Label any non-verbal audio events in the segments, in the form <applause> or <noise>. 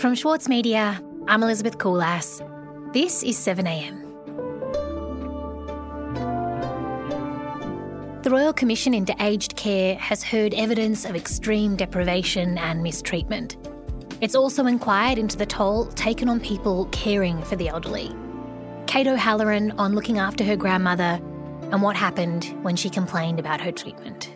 From Schwartz Media, I'm Elizabeth Koolass. This is 7am. The Royal Commission into Aged Care has heard evidence of extreme deprivation and mistreatment. It's also inquired into the toll taken on people caring for the elderly. Kate O'Halloran on looking after her grandmother and what happened when she complained about her treatment.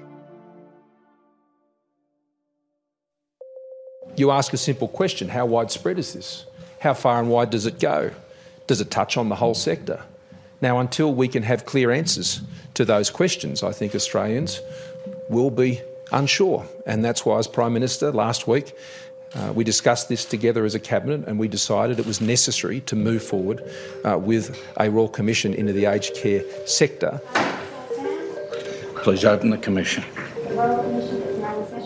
You ask a simple question how widespread is this? How far and wide does it go? Does it touch on the whole sector? Now, until we can have clear answers to those questions, I think Australians will be unsure. And that's why, as Prime Minister last week, uh, we discussed this together as a cabinet and we decided it was necessary to move forward uh, with a Royal Commission into the aged care sector. Please open the commission.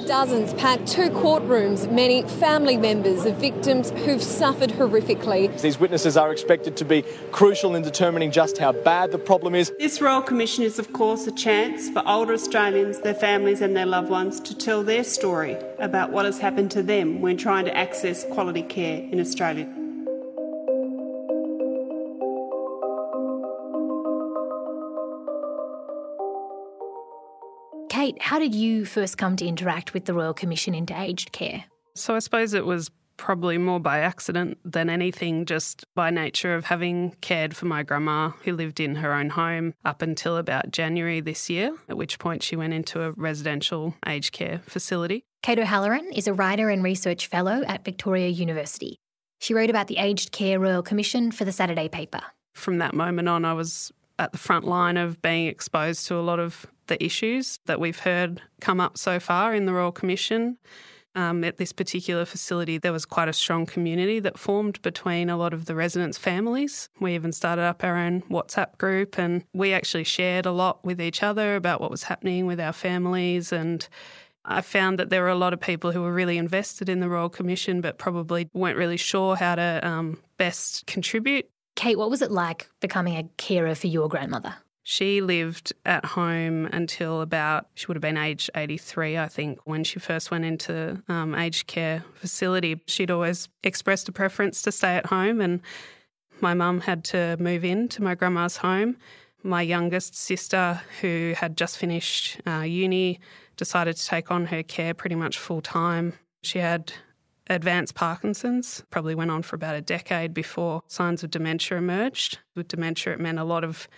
Dozens packed two courtrooms, many family members of victims who've suffered horrifically. These witnesses are expected to be crucial in determining just how bad the problem is. This Royal Commission is, of course, a chance for older Australians, their families, and their loved ones to tell their story about what has happened to them when trying to access quality care in Australia. Kate, how did you first come to interact with the Royal Commission into Aged Care? So I suppose it was probably more by accident than anything, just by nature of having cared for my grandma who lived in her own home up until about January this year, at which point she went into a residential aged care facility. Kate O'Halloran is a writer and research fellow at Victoria University. She wrote about the Aged Care Royal Commission for the Saturday paper. From that moment on, I was at the front line of being exposed to a lot of the issues that we've heard come up so far in the Royal Commission. Um, at this particular facility, there was quite a strong community that formed between a lot of the residents' families. We even started up our own WhatsApp group and we actually shared a lot with each other about what was happening with our families. And I found that there were a lot of people who were really invested in the Royal Commission but probably weren't really sure how to um, best contribute. Kate, what was it like becoming a carer for your grandmother? She lived at home until about, she would have been age 83, I think, when she first went into um, aged care facility. She'd always expressed a preference to stay at home, and my mum had to move in to my grandma's home. My youngest sister, who had just finished uh, uni, decided to take on her care pretty much full time. She had advanced Parkinson's, probably went on for about a decade before signs of dementia emerged. With dementia, it meant a lot of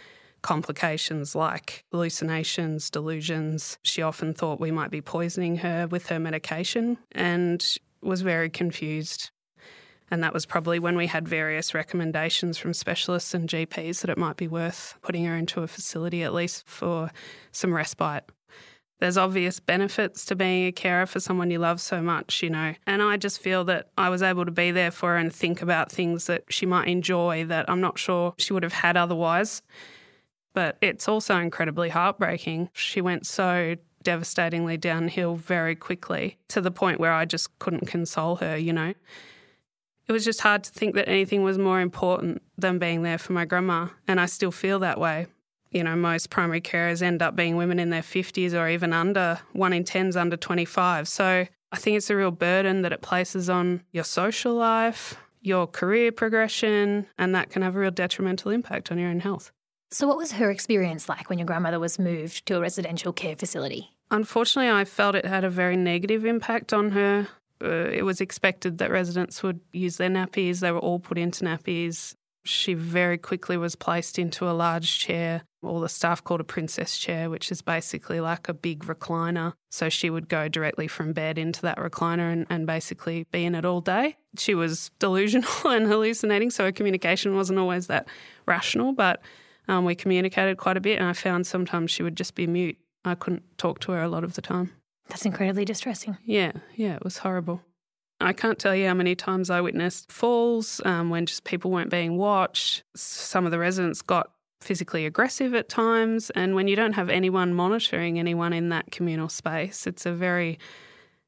complications like hallucinations, delusions. She often thought we might be poisoning her with her medication and was very confused. And that was probably when we had various recommendations from specialists and GPs that it might be worth putting her into a facility at least for some respite. There's obvious benefits to being a carer for someone you love so much, you know. And I just feel that I was able to be there for her and think about things that she might enjoy that I'm not sure she would have had otherwise. But it's also incredibly heartbreaking. She went so devastatingly downhill very quickly to the point where I just couldn't console her, you know. It was just hard to think that anything was more important than being there for my grandma, and I still feel that way. You know, most primary carers end up being women in their 50s or even under, one in 10's under 25. So I think it's a real burden that it places on your social life, your career progression, and that can have a real detrimental impact on your own health. So, what was her experience like when your grandmother was moved to a residential care facility? Unfortunately, I felt it had a very negative impact on her. Uh, it was expected that residents would use their nappies, they were all put into nappies. She very quickly was placed into a large chair, all the staff called a princess chair, which is basically like a big recliner. So she would go directly from bed into that recliner and, and basically be in it all day. She was delusional <laughs> and hallucinating, so her communication wasn't always that rational, but um, we communicated quite a bit, and I found sometimes she would just be mute. I couldn't talk to her a lot of the time. That's incredibly distressing. Yeah, yeah, it was horrible. I can't tell you how many times I witnessed falls um, when just people weren't being watched. Some of the residents got physically aggressive at times, and when you don't have anyone monitoring anyone in that communal space, it's a very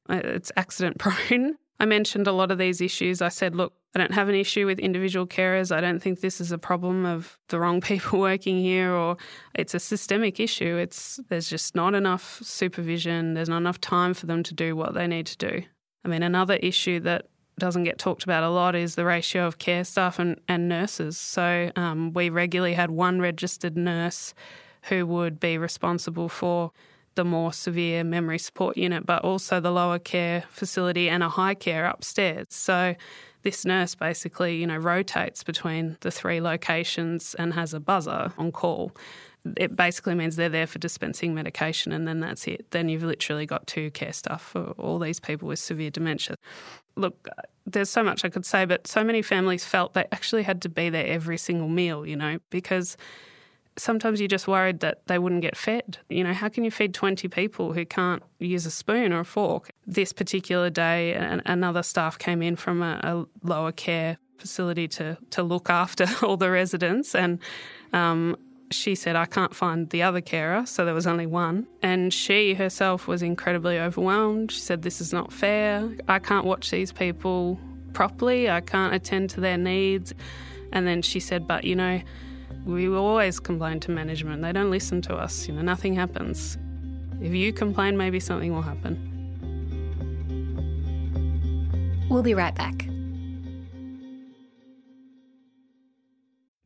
uh, it's accident <laughs> prone. I mentioned a lot of these issues. I said, look, I don't have an issue with individual carers. I don't think this is a problem of the wrong <laughs> people working here or it's a systemic issue. It's there's just not enough supervision, there's not enough time for them to do what they need to do. I mean, another issue that doesn't get talked about a lot is the ratio of care staff and, and nurses. So um, we regularly had one registered nurse who would be responsible for the more severe memory support unit, but also the lower care facility and a high care upstairs. So this nurse basically, you know, rotates between the three locations and has a buzzer on call. It basically means they're there for dispensing medication and then that's it. Then you've literally got two care staff for all these people with severe dementia. Look, there's so much I could say, but so many families felt they actually had to be there every single meal, you know, because sometimes you're just worried that they wouldn't get fed. You know, how can you feed 20 people who can't use a spoon or a fork? This particular day, another staff came in from a, a lower care facility to, to look after <laughs> all the residents and um, she said, I can't find the other carer, so there was only one. And she herself was incredibly overwhelmed. She said, This is not fair. I can't watch these people properly. I can't attend to their needs. And then she said, But you know, we always complain to management. They don't listen to us. You know, nothing happens. If you complain, maybe something will happen. We'll be right back.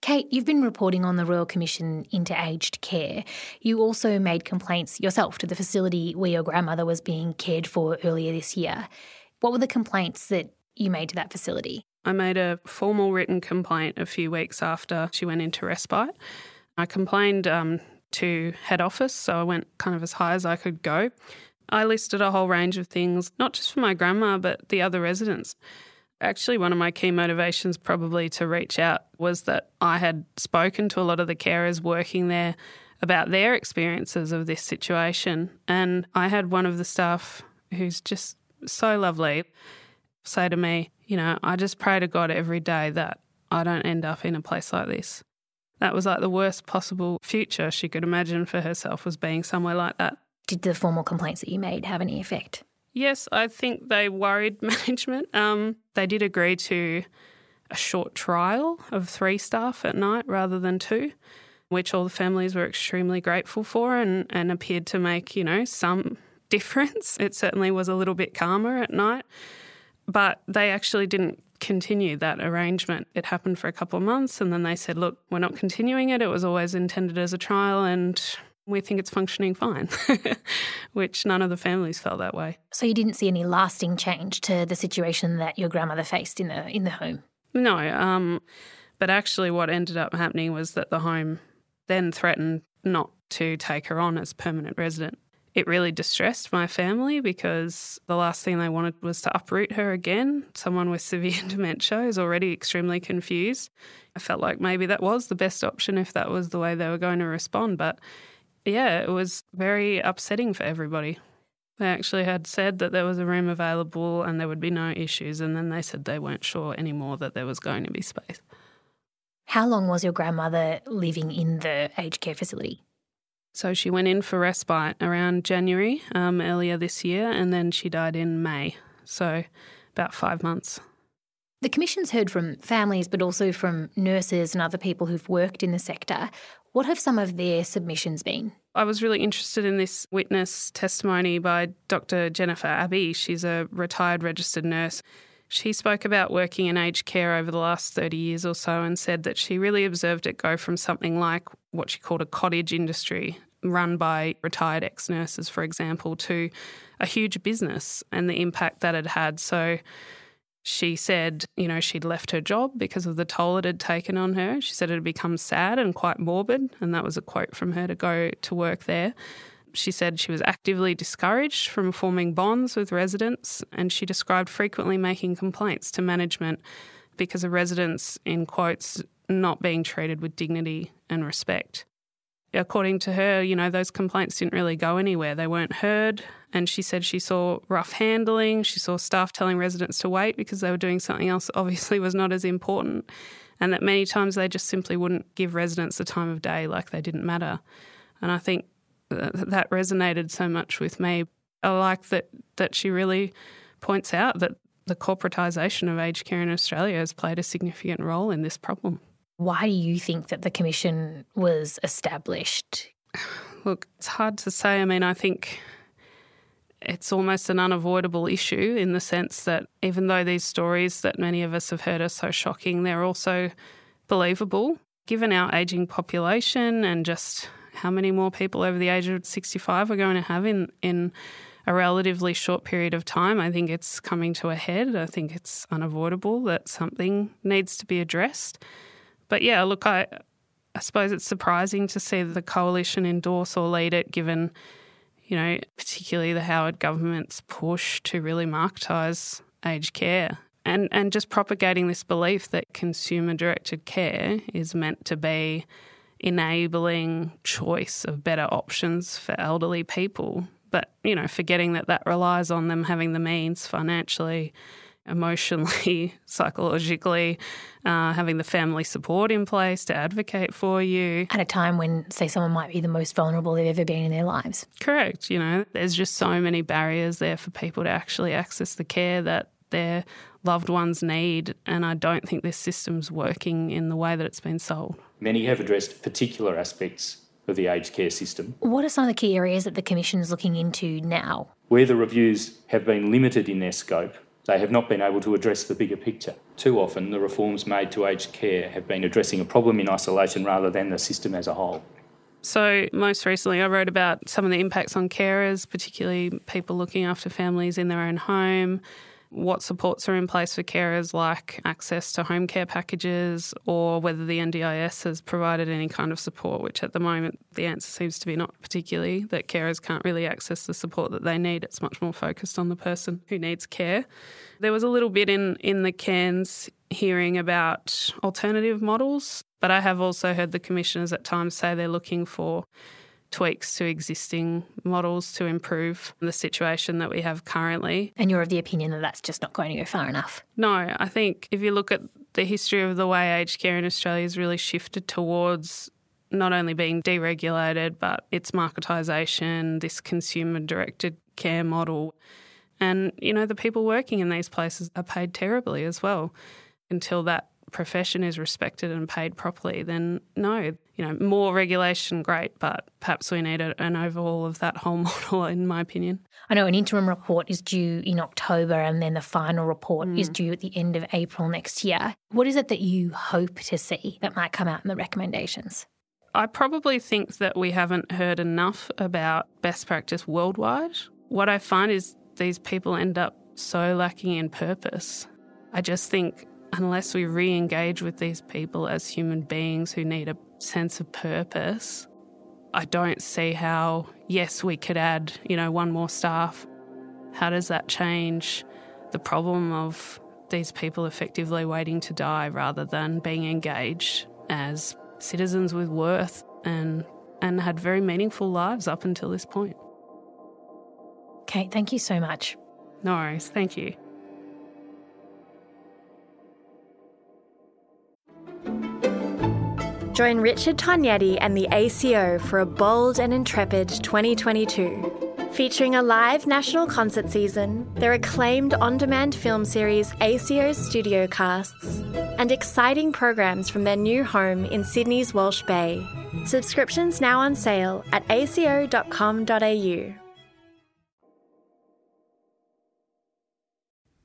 Kate, you've been reporting on the Royal Commission into aged care. You also made complaints yourself to the facility where your grandmother was being cared for earlier this year. What were the complaints that you made to that facility? I made a formal written complaint a few weeks after she went into respite. I complained um, to head office, so I went kind of as high as I could go. I listed a whole range of things, not just for my grandma, but the other residents. Actually, one of my key motivations, probably to reach out, was that I had spoken to a lot of the carers working there about their experiences of this situation. And I had one of the staff who's just so lovely say to me, You know, I just pray to God every day that I don't end up in a place like this. That was like the worst possible future she could imagine for herself was being somewhere like that. Did the formal complaints that you made have any effect? Yes, I think they worried <laughs> management. Um, they did agree to a short trial of three staff at night rather than two, which all the families were extremely grateful for and, and appeared to make, you know, some <laughs> difference. It certainly was a little bit calmer at night. But they actually didn't continue that arrangement. It happened for a couple of months and then they said, look, we're not continuing it. It was always intended as a trial and we think it's functioning fine, <laughs> which none of the families felt that way. So you didn't see any lasting change to the situation that your grandmother faced in the in the home? No, um, but actually what ended up happening was that the home then threatened not to take her on as permanent resident it really distressed my family because the last thing they wanted was to uproot her again. Someone with severe <laughs> dementia is already extremely confused. I felt like maybe that was the best option if that was the way they were going to respond. But yeah, it was very upsetting for everybody. They actually had said that there was a room available and there would be no issues, and then they said they weren't sure anymore that there was going to be space. How long was your grandmother living in the aged care facility? So she went in for respite around January um, earlier this year, and then she died in May. So about five months. The Commission's heard from families, but also from nurses and other people who've worked in the sector. What have some of their submissions been? I was really interested in this witness testimony by Dr. Jennifer Abbey. She's a retired registered nurse. She spoke about working in aged care over the last 30 years or so and said that she really observed it go from something like what she called a cottage industry, run by retired ex nurses, for example, to a huge business and the impact that it had. So She said, you know, she'd left her job because of the toll it had taken on her. She said it had become sad and quite morbid, and that was a quote from her to go to work there. She said she was actively discouraged from forming bonds with residents, and she described frequently making complaints to management because of residents, in quotes, not being treated with dignity and respect. According to her, you know, those complaints didn't really go anywhere. They weren't heard. And she said she saw rough handling. She saw staff telling residents to wait because they were doing something else that obviously was not as important. And that many times they just simply wouldn't give residents the time of day like they didn't matter. And I think that resonated so much with me. I like that that she really points out that the corporatisation of aged care in Australia has played a significant role in this problem. Why do you think that the commission was established? Look, it's hard to say. I mean, I think it's almost an unavoidable issue in the sense that even though these stories that many of us have heard are so shocking, they're also believable. Given our ageing population and just how many more people over the age of 65 we're going to have in, in a relatively short period of time. I think it's coming to a head. I think it's unavoidable that something needs to be addressed. But yeah, look, I, I suppose it's surprising to see the coalition endorse or lead it, given, you know, particularly the Howard government's push to really marketise aged care and and just propagating this belief that consumer directed care is meant to be enabling choice of better options for elderly people. But, you know, forgetting that that relies on them having the means financially, emotionally, <laughs> psychologically, uh, having the family support in place to advocate for you. At a time when, say, someone might be the most vulnerable they've ever been in their lives. Correct. You know, there's just so many barriers there for people to actually access the care that their loved ones need. And I don't think this system's working in the way that it's been sold. Many have addressed particular aspects of the aged care system. What are some of the key areas that the Commission is looking into now? Where the reviews have been limited in their scope, they have not been able to address the bigger picture. Too often, the reforms made to aged care have been addressing a problem in isolation rather than the system as a whole. So, most recently, I wrote about some of the impacts on carers, particularly people looking after families in their own home, what supports are in place for carers, like access to home care packages, or whether the NDIS has provided any kind of support, which at the moment the answer seems to be not particularly, that carers can't really access the support that they need. It's much more focused on the person who needs care. There was a little bit in, in the Cairns hearing about alternative models, but I have also heard the commissioners at times say they're looking for tweaks to existing models to improve the situation that we have currently. And you're of the opinion that that's just not going to go far enough? No, I think if you look at the history of the way aged care in Australia has really shifted towards not only being deregulated, but its marketisation, this consumer directed care model. And, you know, the people working in these places are paid terribly as well until that profession is respected and paid properly, then no, you know, more regulation, great, but perhaps we need an overhaul of that whole <laughs> model, in my opinion. I know an interim report is due in October and then the final report mm. is due at the end of April next year. What is it that you hope to see that might come out in the recommendations? I probably think that we haven't heard enough about best practice worldwide. What I find is these people end up so lacking in purpose. I just think unless we re engage with these people as human beings who need a sense of purpose, I don't see how, yes, we could add, you know, one more staff. How does that change the problem of these people effectively waiting to die rather than being engaged as citizens with worth and and had very meaningful lives up until this point. Kate, thank you so much. No worries. Thank you. Join Richard Tognetti and the ACO for a bold and intrepid 2022. Featuring a live national concert season, their acclaimed on demand film series ACO's Studio Casts, and exciting programs from their new home in Sydney's Walsh Bay. Subscriptions now on sale at aco.com.au.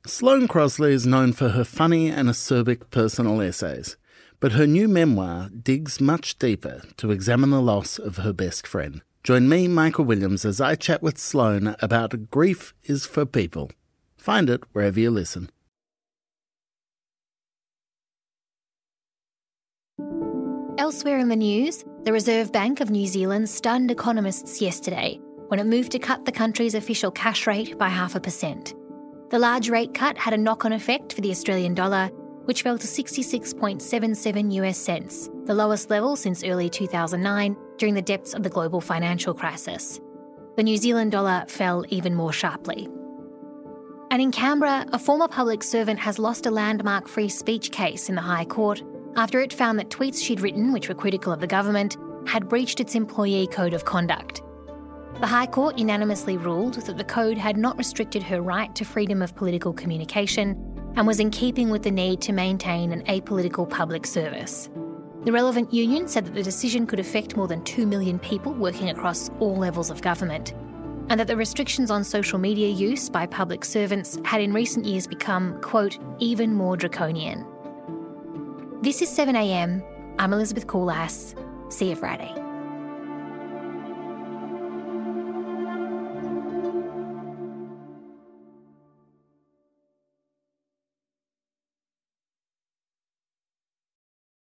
Sloane Crosley is known for her funny and acerbic personal essays. But her new memoir digs much deeper to examine the loss of her best friend. Join me, Michael Williams, as I chat with Sloane about Grief is for People. Find it wherever you listen. Elsewhere in the news, the Reserve Bank of New Zealand stunned economists yesterday when it moved to cut the country's official cash rate by half a percent. The large rate cut had a knock on effect for the Australian dollar which fell to 66.77 US cents, the lowest level since early 2009 during the depths of the global financial crisis. The New Zealand dollar fell even more sharply. And in Canberra, a former public servant has lost a landmark free speech case in the High Court after it found that tweets she'd written, which were critical of the government, had breached its employee code of conduct. The High Court unanimously ruled that the code had not restricted her right to freedom of political communication and was in keeping with the need to maintain an apolitical public service. The relevant union said that the decision could affect more than 2 million people working across all levels of government, and that the restrictions on social media use by public servants had in recent years become, quote, even more draconian. This is 7am. I'm Elizabeth Koolass. See you Friday.